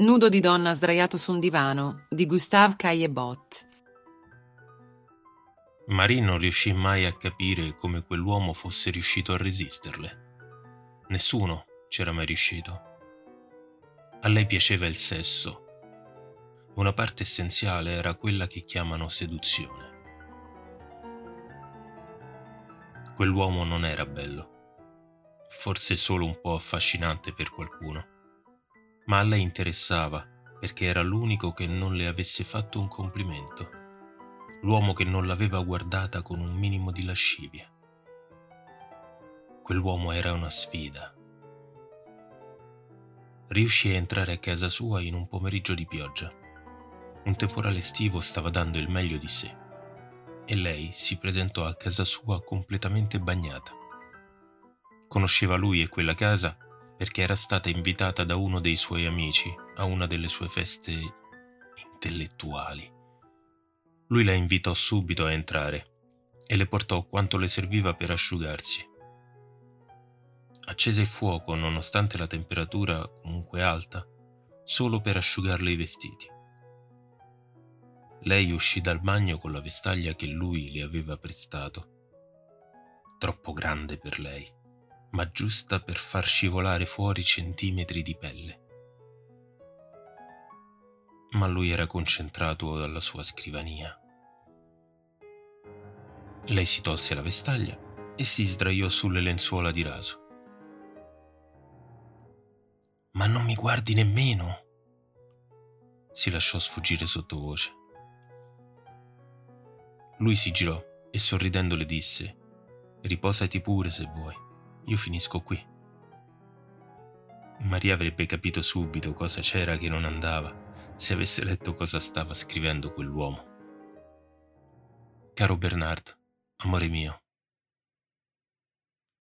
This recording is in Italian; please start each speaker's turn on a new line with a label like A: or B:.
A: Nudo di donna sdraiato su un divano di Gustave Caillebot.
B: Marie non riuscì mai a capire come quell'uomo fosse riuscito a resisterle. Nessuno c'era mai riuscito. A lei piaceva il sesso. Una parte essenziale era quella che chiamano seduzione. Quell'uomo non era bello, forse solo un po' affascinante per qualcuno, ma a lei interessava perché era l'unico che non le avesse fatto un complimento, l'uomo che non l'aveva guardata con un minimo di lascivia. Quell'uomo era una sfida. Riuscì a entrare a casa sua in un pomeriggio di pioggia. Un temporale estivo stava dando il meglio di sé e lei si presentò a casa sua completamente bagnata. Conosceva lui e quella casa perché era stata invitata da uno dei suoi amici a una delle sue feste intellettuali. Lui la invitò subito a entrare e le portò quanto le serviva per asciugarsi. Accese il fuoco nonostante la temperatura comunque alta, solo per asciugarle i vestiti. Lei uscì dal bagno con la vestaglia che lui le aveva prestato. Troppo grande per lei, ma giusta per far scivolare fuori centimetri di pelle. Ma lui era concentrato alla sua scrivania. Lei si tolse la vestaglia e si sdraiò sulle lenzuola di raso. Ma non mi guardi nemmeno, si lasciò sfuggire sottovoce. Lui si girò e sorridendo le disse, Riposati pure se vuoi, io finisco qui. Maria avrebbe capito subito cosa c'era che non andava se avesse letto cosa stava scrivendo quell'uomo. Caro Bernard, amore mio,